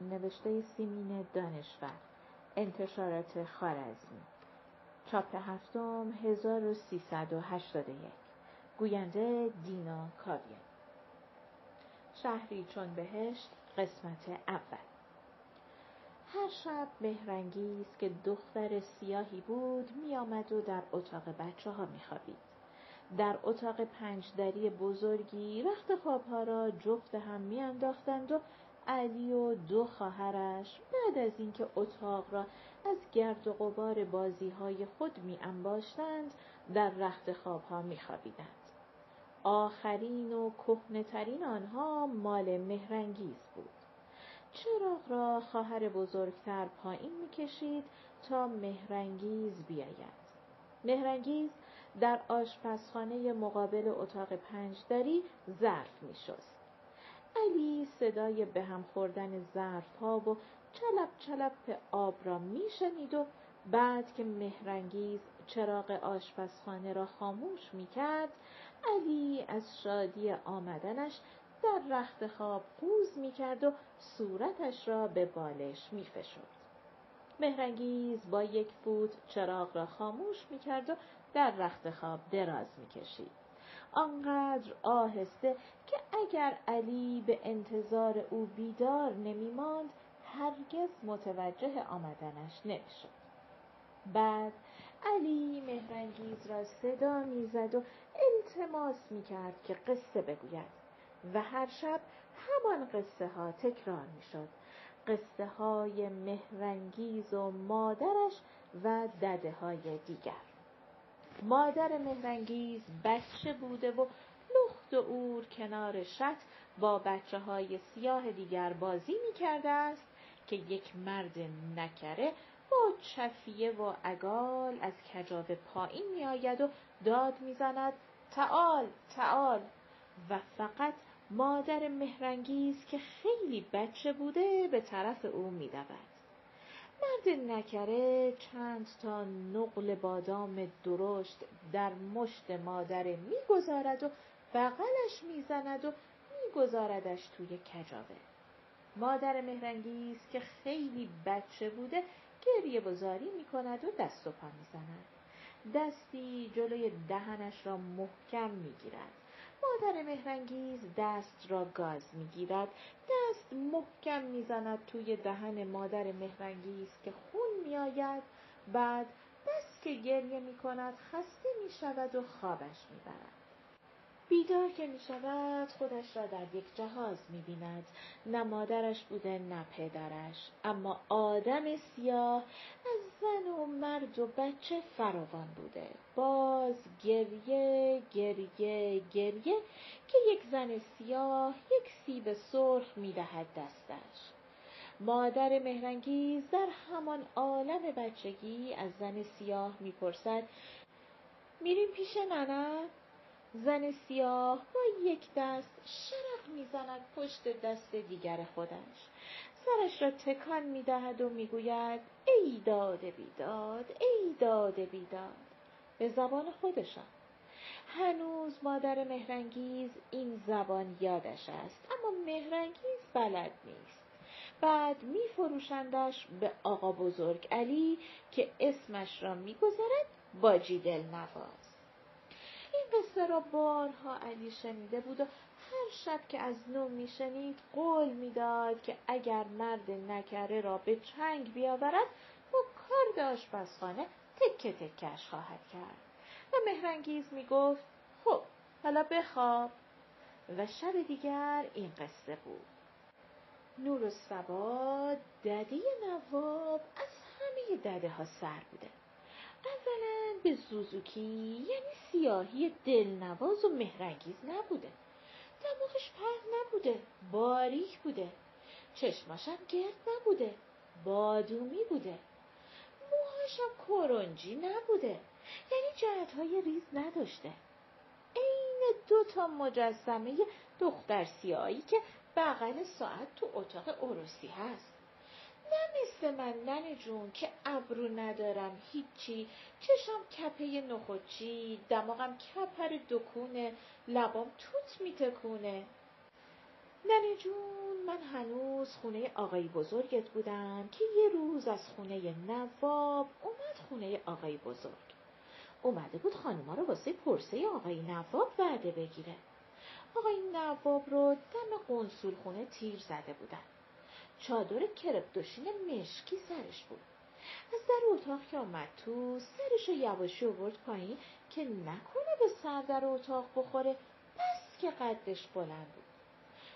نوشته سیمین دانشور انتشارات خارزمی چاپ هفتم 1381 گوینده دینا کاویان. شهری چون بهشت قسمت اول. هر شب مهرنگیز که دختر سیاهی بود میآمد و در اتاق بچه ها میخوابید. در اتاق پنجدری بزرگی رخت خوابها را جفت هم میانداختند و علی و دو خواهرش بعد از اینکه اتاق را از گرد و غبار بازی های خود می انباشتند در رخت خوابها می خوابیدند. آخرین و کهنهترین آنها مال مهرنگیز بود. چراغ را خواهر بزرگتر پایین می‌کشید تا مهرنگیز بیاید. مهرنگیز در آشپزخانه مقابل اتاق پنجدری ظرف میشست. علی صدای به هم خوردن ظرف ها و چلپ چلپ آب را میشنید و بعد که مهرنگیز چراغ آشپزخانه را خاموش می‌کرد علی از شادی آمدنش در رخت خواب قوز می‌کرد و صورتش را به بالش میفشرد. مهرنگیز با یک فوت چراغ را خاموش می‌کرد و در رخت خواب دراز می‌کشید. آنقدر آهسته که اگر علی به انتظار او بیدار نمیماند هرگز متوجه آمدنش نمی‌شد. بعد علی مهرنگیز را صدا می‌زد و التماس می‌کرد که قصه بگوید و هر شب همان قصه ها تکرار می‌شد. قصه های مهرنگیز و مادرش و دده های دیگر. مادر مهرنگیز بچه بوده و لخت و اور کنار شط با بچه های سیاه دیگر بازی می کرده است که یک مرد نکره با چفیه و اگال از کجاوه پایین می آید و داد می زند تعال تعال و فقط مادر مهرنگیز که خیلی بچه بوده به طرف او می دود. مرد نکره چند تا نقل بادام درشت در مشت مادره می‌گذارد و بغلش می‌زند و میگذاردش توی کجاوه. مادر مهرنگیز که خیلی بچه بوده گریه بزاری می‌کند و دست و پا می‌زند. دستی جلوی دهنش را محکم می‌گیرد. مادر مهرنگیز دست را گاز می‌گیرد دست محکم می‌زند توی دهن مادر مهرنگیز که خون میآید. بعد بس که گریه می‌کند خسته می‌شود و خوابش می‌برد. بیدار که می شود خودش را در یک جهاز می بیند. نه مادرش بوده نه پدرش. اما آدم سیاه از زن و مرد و بچه فراوان بوده. باز گریه گریه گریه که یک زن سیاه یک سیب سرخ می دهد دستش. مادر مهرنگیز در همان عالم بچگی از زن سیاه می‌پرسد میریم پیش ننه زن سیاه با یک دست شرق می‌زند پشت دست دیگر خودش. سرش را تکان می‌دهد و می‌گوید ای داد بیداد ای داد بیداد. به زبان خودشان. هنوز مادر مهرنگیز این زبان یادش است اما مهرنگیز بلد نیست. بعد میفروشندش به آقا بزرگ علی که اسمش را می‌گذارد باجی دل نواز این قصه را بارها علی شنیده بود و هر شب که از نو میشنید قول می‌داد که اگر مرد نکره را به چنگ بیاورد با کارد آشپزخانه تکه تکش خواهد کرد. و مهرنگیز می‌گفت خب حالا بخواب. و شب دیگر این قصه بود. نور و سبا ددی نواب از همه دده ها سر بوده. اولا به سوزوکی یعنی سیاهی دلنواز و مهرنگیز نبوده. دماغش پهن نبوده باریک بوده. چشماشم گرد نبوده بادومی بوده. موهاشم کرنجی نبوده. یعنی جهتهای ریز نداشته. عین دو تا مجسمه دختر سیاهی که بغل ساعت تو اتاق عروسی هست. نه مثل من ننه جون که ابرو ندارم هیچی. چشم کپه نخوچی دماغم کپر دکونه لبام توت میتکونه. ننه جون من هنوز خونه آقای بزرگت بودم که یه روز از خونه نواب اومد خونه آقای بزرگ. اومده بود خانوما رو واسه پرسه آقای نواب وعده بگیره. آقای نواب رو دم قنسول خونه تیر زده بودن. چادر کرپدوشین مشکی سرش بود از در اتاق که آمد تو سرش یواشی آورد پایین که نکنه به سر در اتاق بخوره بس که قدش بلند بود.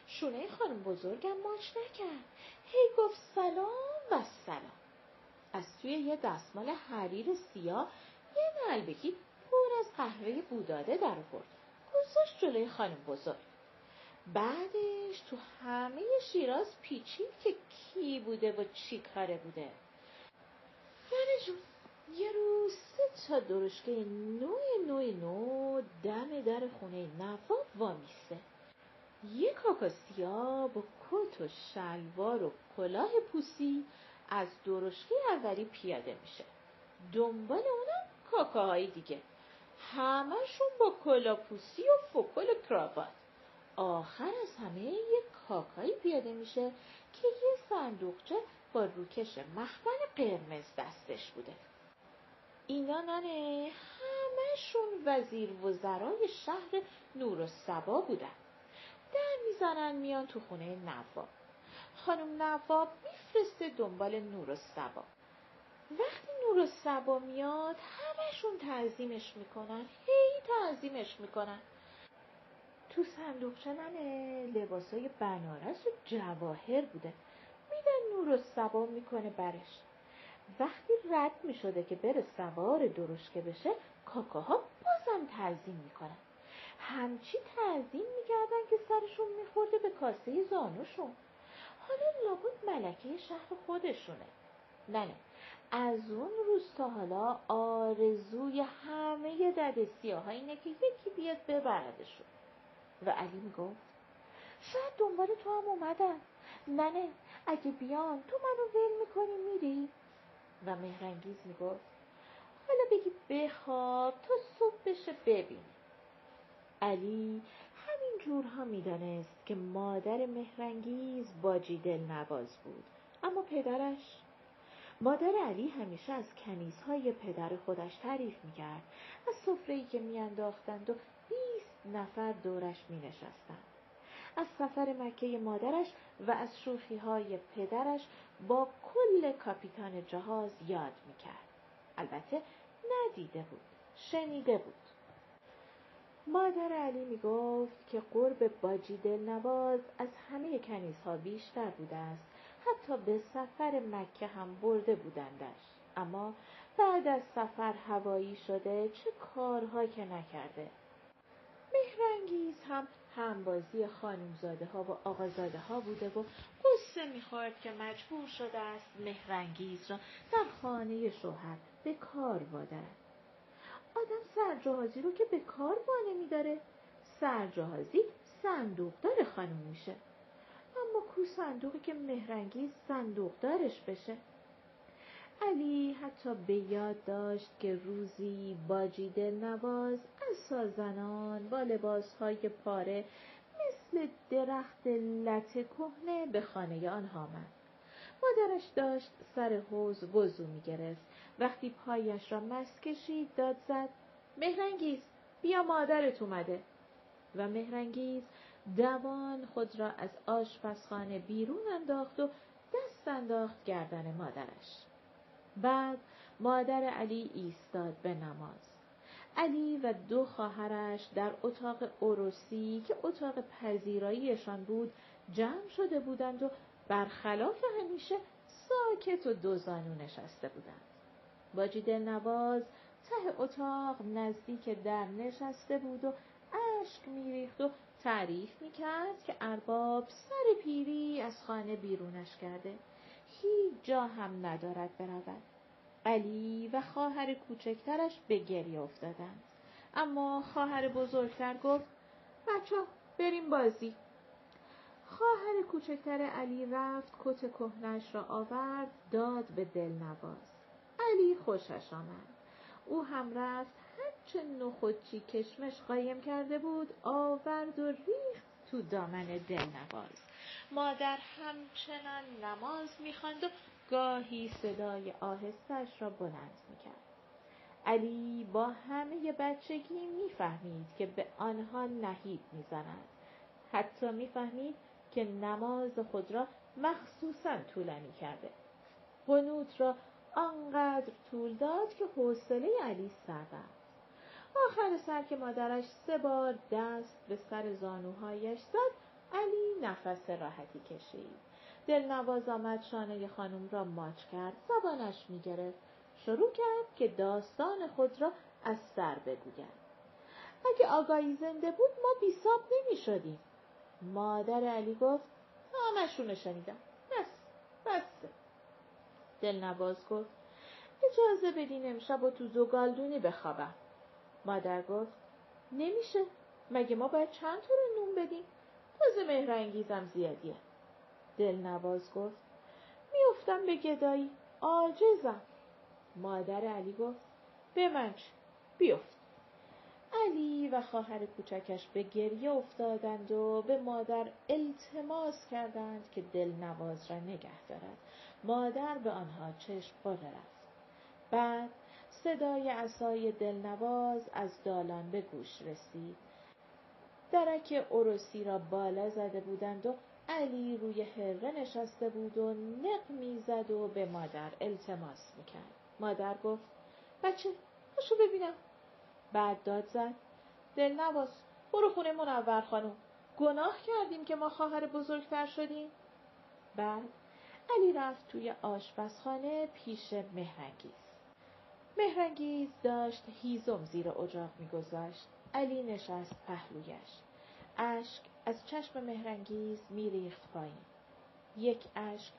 شونه خانم بزرگم ماچ نکرد. هی گفت سلام و سلام. از توی یه دستمال حریر سیاه یه نلبکی پر از قهوه بوداده در آورد. گذاشت جلوی خانم بزرگ. بعدش تو همه شیراز پیچید که کی بوده و چی کاره بوده. ننه جون یه روز سه تا درشکه نوع نوع نو دم در خونه نواب وامیسته. یه کاکاسیا با کت و شلوار و کلاه پوسی از درشکه اولی پیاده میشه. دنبال اونم کاکاهای دیگه. همشون با کلاپوسی و فکل کراوات. آخر از همه یه کاکایی پیاده میشه که یه صندوقچه با روکش مخمل قرمز دستش بوده. اینا ننه همشون وزیر وزرای شهر نور و سبا بودن. در می‌زنن میان تو خونه نواب. خانم نواب میفرسته دنبال نور و سبا. وقتی نور و سبا میاد همشون تعظیمش می‌کنن. هی تعظیمش می‌کنن. تو صندوق چنن لباسای بنارس و جواهر بوده. میدن نور و سبا می‌کنه برش. وقتی رد می‌شده که بره سوار درشکه بشه کاکاها بازم تعظیم می‌کنن. همچی تعظیم می‌کردن که سرشون میخورده به کاسه زانوشون. حالا لابد ملکه شهر خودشونه. نه نه. از اون روز تا حالا آرزوی همه دد سیاه اینه که یکی بیاد ببردشون. و علی می‌گفت شاید دنبال تو هم اومدن ننه اگه بیان تو منو ول می‌کنی میری. و مهرنگیز می‌گفت حالا بگی بخواب تا صبح بشه ببین علی همین جورها می‌دانست که مادر مهرنگیز باجی دل نواز بود. اما پدرش مادر علی همیشه از کنیزهای پدر خودش تعریف می‌کرد. از سفره‌ای که میانداختند و نفر دورش مینشستند. از سفر مکه مادرش و از شوخی های پدرش با کل کاپیتان جهاز یاد می‌کرد. البته ندیده بود شنیده بود. مادر علی می گفت که قرب باجی نواز از همه کنیزها بیشتر بوده است. حتی به سفر مکه هم برده بودندش. اما بعد از سفر هوایی شده چه کارها که نکرده؟ مهرنگیز هم همبازی خانمزاده ها و آقازاده ها بوده و قصه می‌خورد که مجبور شده است مهرنگیز را در خانه شوهر به کار وادرد آدم سرجهازی رو که به کار وانه میداره. سرجهازی صندوقدار خانم میشه اما کو صندوقی که مهرنگیز صندوقدارش بشه؟ علی حتی به یاد داشت که روزی باجی نواز از سازنان با لباسهای پاره مثل درخت لط کهنه به خانه آنها آمد. مادرش داشت سر حوز وضو می گرفت. وقتی پایش را مس کشید داد زد مهرنگیز بیا مادرت اومده. و مهرنگیز دوان خود را از آشپزخانه بیرون انداخت و دست انداخت گردن مادرش. بعد مادر علی ایستاد به نماز. علی و دو خواهرش در اتاق اوروسی که اتاق پذیراییشان بود جمع شده بودند و برخلاف همیشه ساکت و دوزانو نشسته بودند. باجی دلنواز ته اتاق نزدیک در نشسته بود و اشک میریخت و تعریف می‌کرد که ارباب سر پیری از خانه بیرونش کرده. هیچ جا هم ندارد برود. علی و خواهر کوچکترش به گریه افتادند. اما خواهر بزرگتر گفت بچه بریم بازی. خواهر کوچکتر علی رفت کت کهنش را آورد داد به دلنواز. علی خوشش آمد. او هم رفت هرچه نخودچی کشمش قایم کرده بود آورد و ریخت تو دامن دلنواز. مادر همچنان نماز می‌خواند و گاهی صدای آهستش را بلند می‌کرد. علی با همه بچگی می‌فهمید که به آنها نهیب می‌زند. حتی می‌فهمید که نماز خود را مخصوصا طولانی کرده. قنوت را آنقدر طول داد که حوصله علی سر رفت. آخر سر که مادرش سه بار دست به سر زانوهایش زد علی نفس راحتی کشید. دلنواز آمد شانه خانم را ماچ کرد. زبانش می‌گرفت. شروع کرد که داستان خود را از سر بگوید. اگه آگاهی زنده بود ما بیساب نمی شدیم. مادر علی گفت همشونو شنیدم. بس بس. دلنواز گفت اجازه بدین امشب و تو زگالدونی بخوابم. مادر گفت نمیشه. مگه ما باید چند طور نون بدیم؟ تازه مهرنگیزم زیادیه. دلنواز گفت میافتم به گدایی. عاجزم. مادر علی گفت به من بیفت. علی و خواهر کوچکش به گریه افتادند و به مادر التماس کردند که دلنواز را نگه دارد. مادر به آنها چشم قره رفت. بعد صدای عصای دلنواز از دالان به گوش رسید. درک عروسی را بالا زده بودند و علی روی هره نشسته بود و نق می‌زد و به مادر التماس می‌کرد. مادر گفت بچه پاشو ببینم. بعد داد زد دلنواز برو خونه منور خانم. گناه کردیم که ما خواهر بزرگتر شدیم. بعد علی رفت توی آشپزخانه پیش مهرنگیز. مهرنگیز داشت هیزم زیر اجاق میگذاشت. علی نشست پهلویش. اشک از چشم مهرنگیز میریخت پایین. یک اشک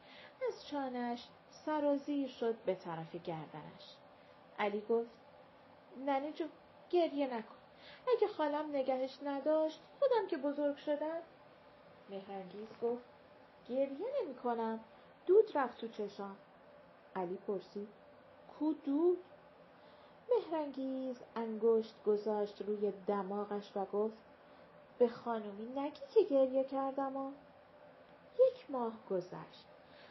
از چانش سرازیر شد به طرف گردنش. علی گفت ننه جو گریه نکن. اگه خالم نگهش نداشت خودم که بزرگ شدم. مهرنگیز گفت گریه نمی کنم دود رفت تو چشام. علی پرسید کو دود مهرنگیز انگشت گذاشت روی دماغش و گفت به خانومی نگی که گریه کردم و یک ماه گذشت.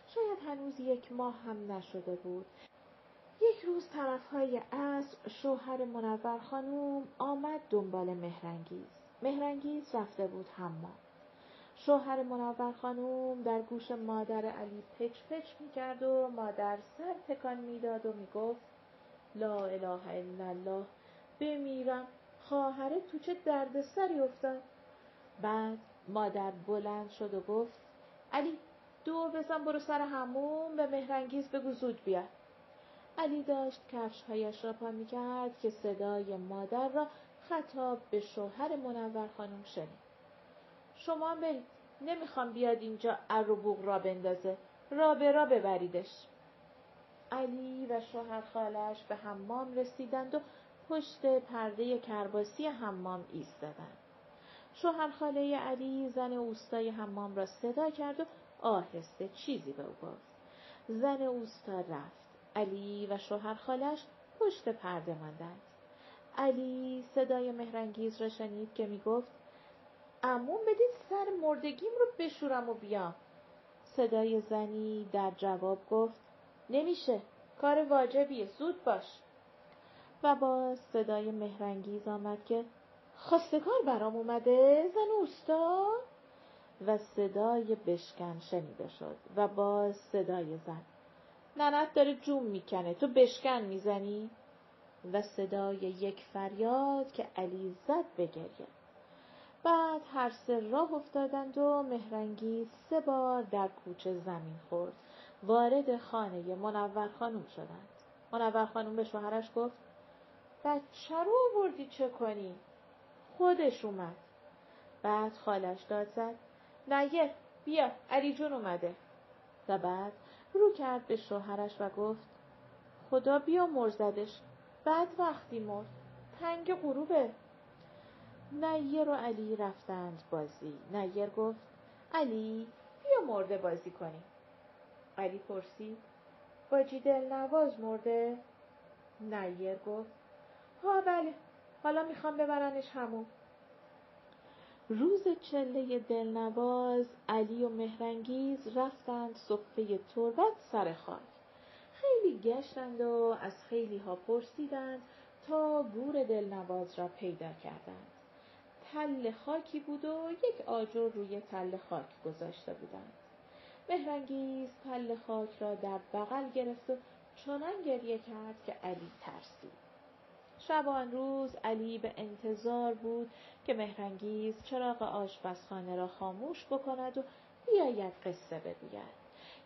شاید هنوز یک ماه هم نشده بود. یک روز طرفهای عصر شوهر منور خانوم آمد دنبال مهرنگیز. مهرنگیز رفته بود حمام. شوهر منور خانوم در گوش مادر علی پچ پچ می‌کرد و مادر سر تکان می‌داد و می‌گفت لا اله الا الله. بمیرم. خواهره تو چه دردسری افتاد؟ بعد مادر بلند شد و گفت علی دو بزن برو سر هموم به مهرنگیز بگو زود بیاد. علی داشت کفشهایش را پا می‌کرد که صدای مادر را خطاب به شوهر منور خانم شنید. شما برید. نمی‌خوام بیاد اینجا ار و را بندازه. را به را ببریدش. علی و شوهر خالش به حمام رسیدند و پشت پرده کرباسی حمام ایستادند. شوهر خاله علی زن اوستای حمام را صدا کرد و آهسته چیزی به او گفت. زن اوستا رفت. علی و شوهر خالش پشت پرده ماندند. علی صدای مهرنگیز را شنید که می‌گفت امون بدید سر مردگیم رو بشورم و بیام. صدای زنی در جواب گفت نمیشه. کار واجبیه. زود باش. و باز صدای مهرنگیز آمد که خواستگار برام اومده زن اوستا و صدای بشکن شنیده شد. و باز صدای زن. ننت داره جوم می‌کنه. تو بشکن می‌زنی؟ و صدای یک فریاد که علی زد به گریه. بعد هر سه راه افتادند و مهرنگی سه بار در کوچه زمین خورد. وارد خانه منور خانوم شدند. منور خانوم به شوهرش گفت بچه رو آوردی چه کنی؟ خودش اومد. بعد خالش داد زد نگه بیا علی جون اومده. و بعد رو کرد به شوهرش و گفت خدا بیا مرزدش. بعد وقتی مرد تنگ غروبه. نیر و علی رفتند بازی. نیر گفت علی بیا مرده بازی کنیم. علی پرسید باجی دل نواز مرده نیر گفت. ها بله. حالا می‌خوام ببرنش همون. روز چله دلنواز علی و مهرنگیز رفتند صفه تربت سر خاک. خیلی گشتند و از خیلی ها پرسیدند تا گور دلنواز را پیدا کردند. تل خاکی بود و یک آجر روی تل خاک گذاشته بودند. مهرنگیز تل خاک را در بغل گرفت و چنان گریه کرد که علی ترسید. شبان روز علی به انتظار بود که مهرنگیز چراغ آشپزخانه را خاموش بکند و بیاید قصه بگوید.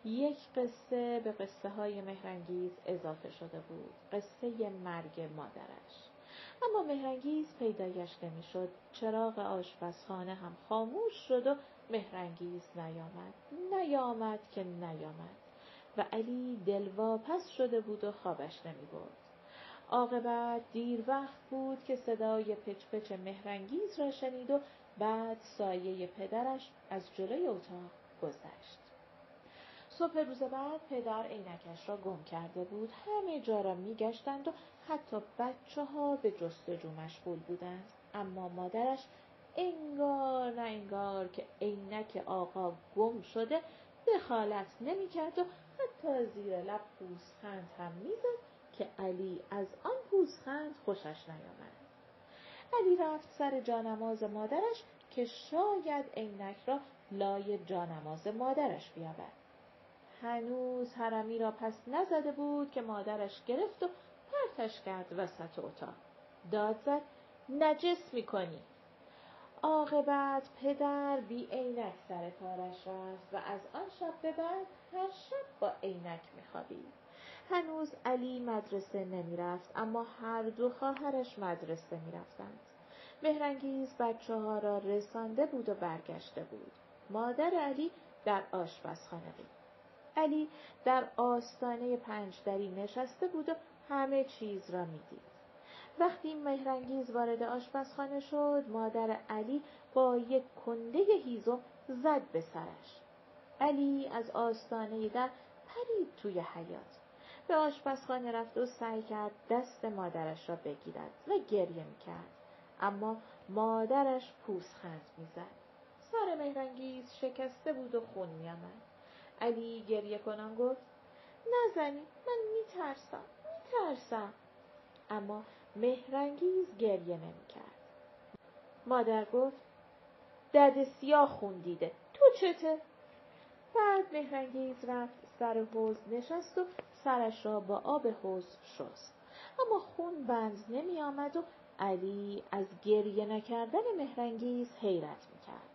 یک قصه به قصه های مهرنگیز اضافه شده بود. قصه مرگ مادرش. اما مهرنگیز پیدایش نمی‌شد. چراغ آشپزخانه هم خاموش شد و مهرنگیز نیامد نیامد که نیامد و علی دلواپس شده بود و خوابش نمی برد. عاقبت دیر وقت بود که صدای پچ مهرنگیز را شنید و بعد سایه پدرش از جلوی اتاق گذشت. صبح روز بعد پدر عینکش را گم کرده بود همه جا را میگشتند و حتی بچه ها به جستجو مشغول بودند اما مادرش انگار نه انگار که عینک آقا گم شده دخالت نمی‌کرد و حتی زیر لب پوزخند هم می‌زد که علی از آن پوزخند خوشش نیامد. علی رفت سر جانماز مادرش که شاید عینک را لای جانماز مادرش بیابد. هنوز حرمی را پس نزده بود که مادرش گرفت و پرتش کرد وسط اتاق. داد زد نجس می‌کنی. عاقبت پدر بی عینک سر کارش رفت و از آن شب به بعد هر شب با عینک میخوابید هنوز علی مدرسه نمی‌رفت اما هر دو خواهرش مدرسه می‌رفتند. مهرنگیز بچه ها را رسانده بود و برگشته بود. مادر علی در آشپزخانه بود. علی در آستانه پنجدری نشسته بود و همه چیز را می‌دید. وقتی مهرنگیز وارد آشپزخانه شد مادر علی با یک کنده هیزم زد به سرش. علی از آستانه در پرید توی حیات به آشپزخانه رفت و سعی کرد دست مادرش را بگیرد و گریه می‌کرد. اما مادرش پوزخند می‌زد. سر مهرنگیز شکسته بود و خون میآمد. علی گریه کنان گفت نزنی من میترسم میترسم. اما مهرنگیز گریه نمی‌کرد. مادر گفت دد سیاه خون دیده تو چته؟ بعد مهرنگیز رفت سر حوز نشست و سرش را با آب حوز شست. اما خون بند نمی آمد و علی از گریه نکردن مهرنگیز حیرت می کرد.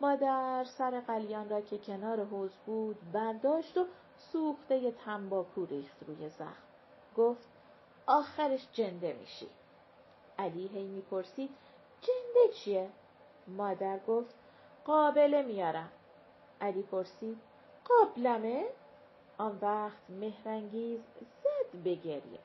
مادر سر قلیان را که کنار حوز بود برداشت و سوخته تنباکو ریخت روی زخم. گفت آخرش جنده میشی. علی هی می‌پرسید جنده چیه؟ مادر گفت قابله میارم. علی پرسید قابلمه؟ آن وقت مهرنگیز زد به گریه.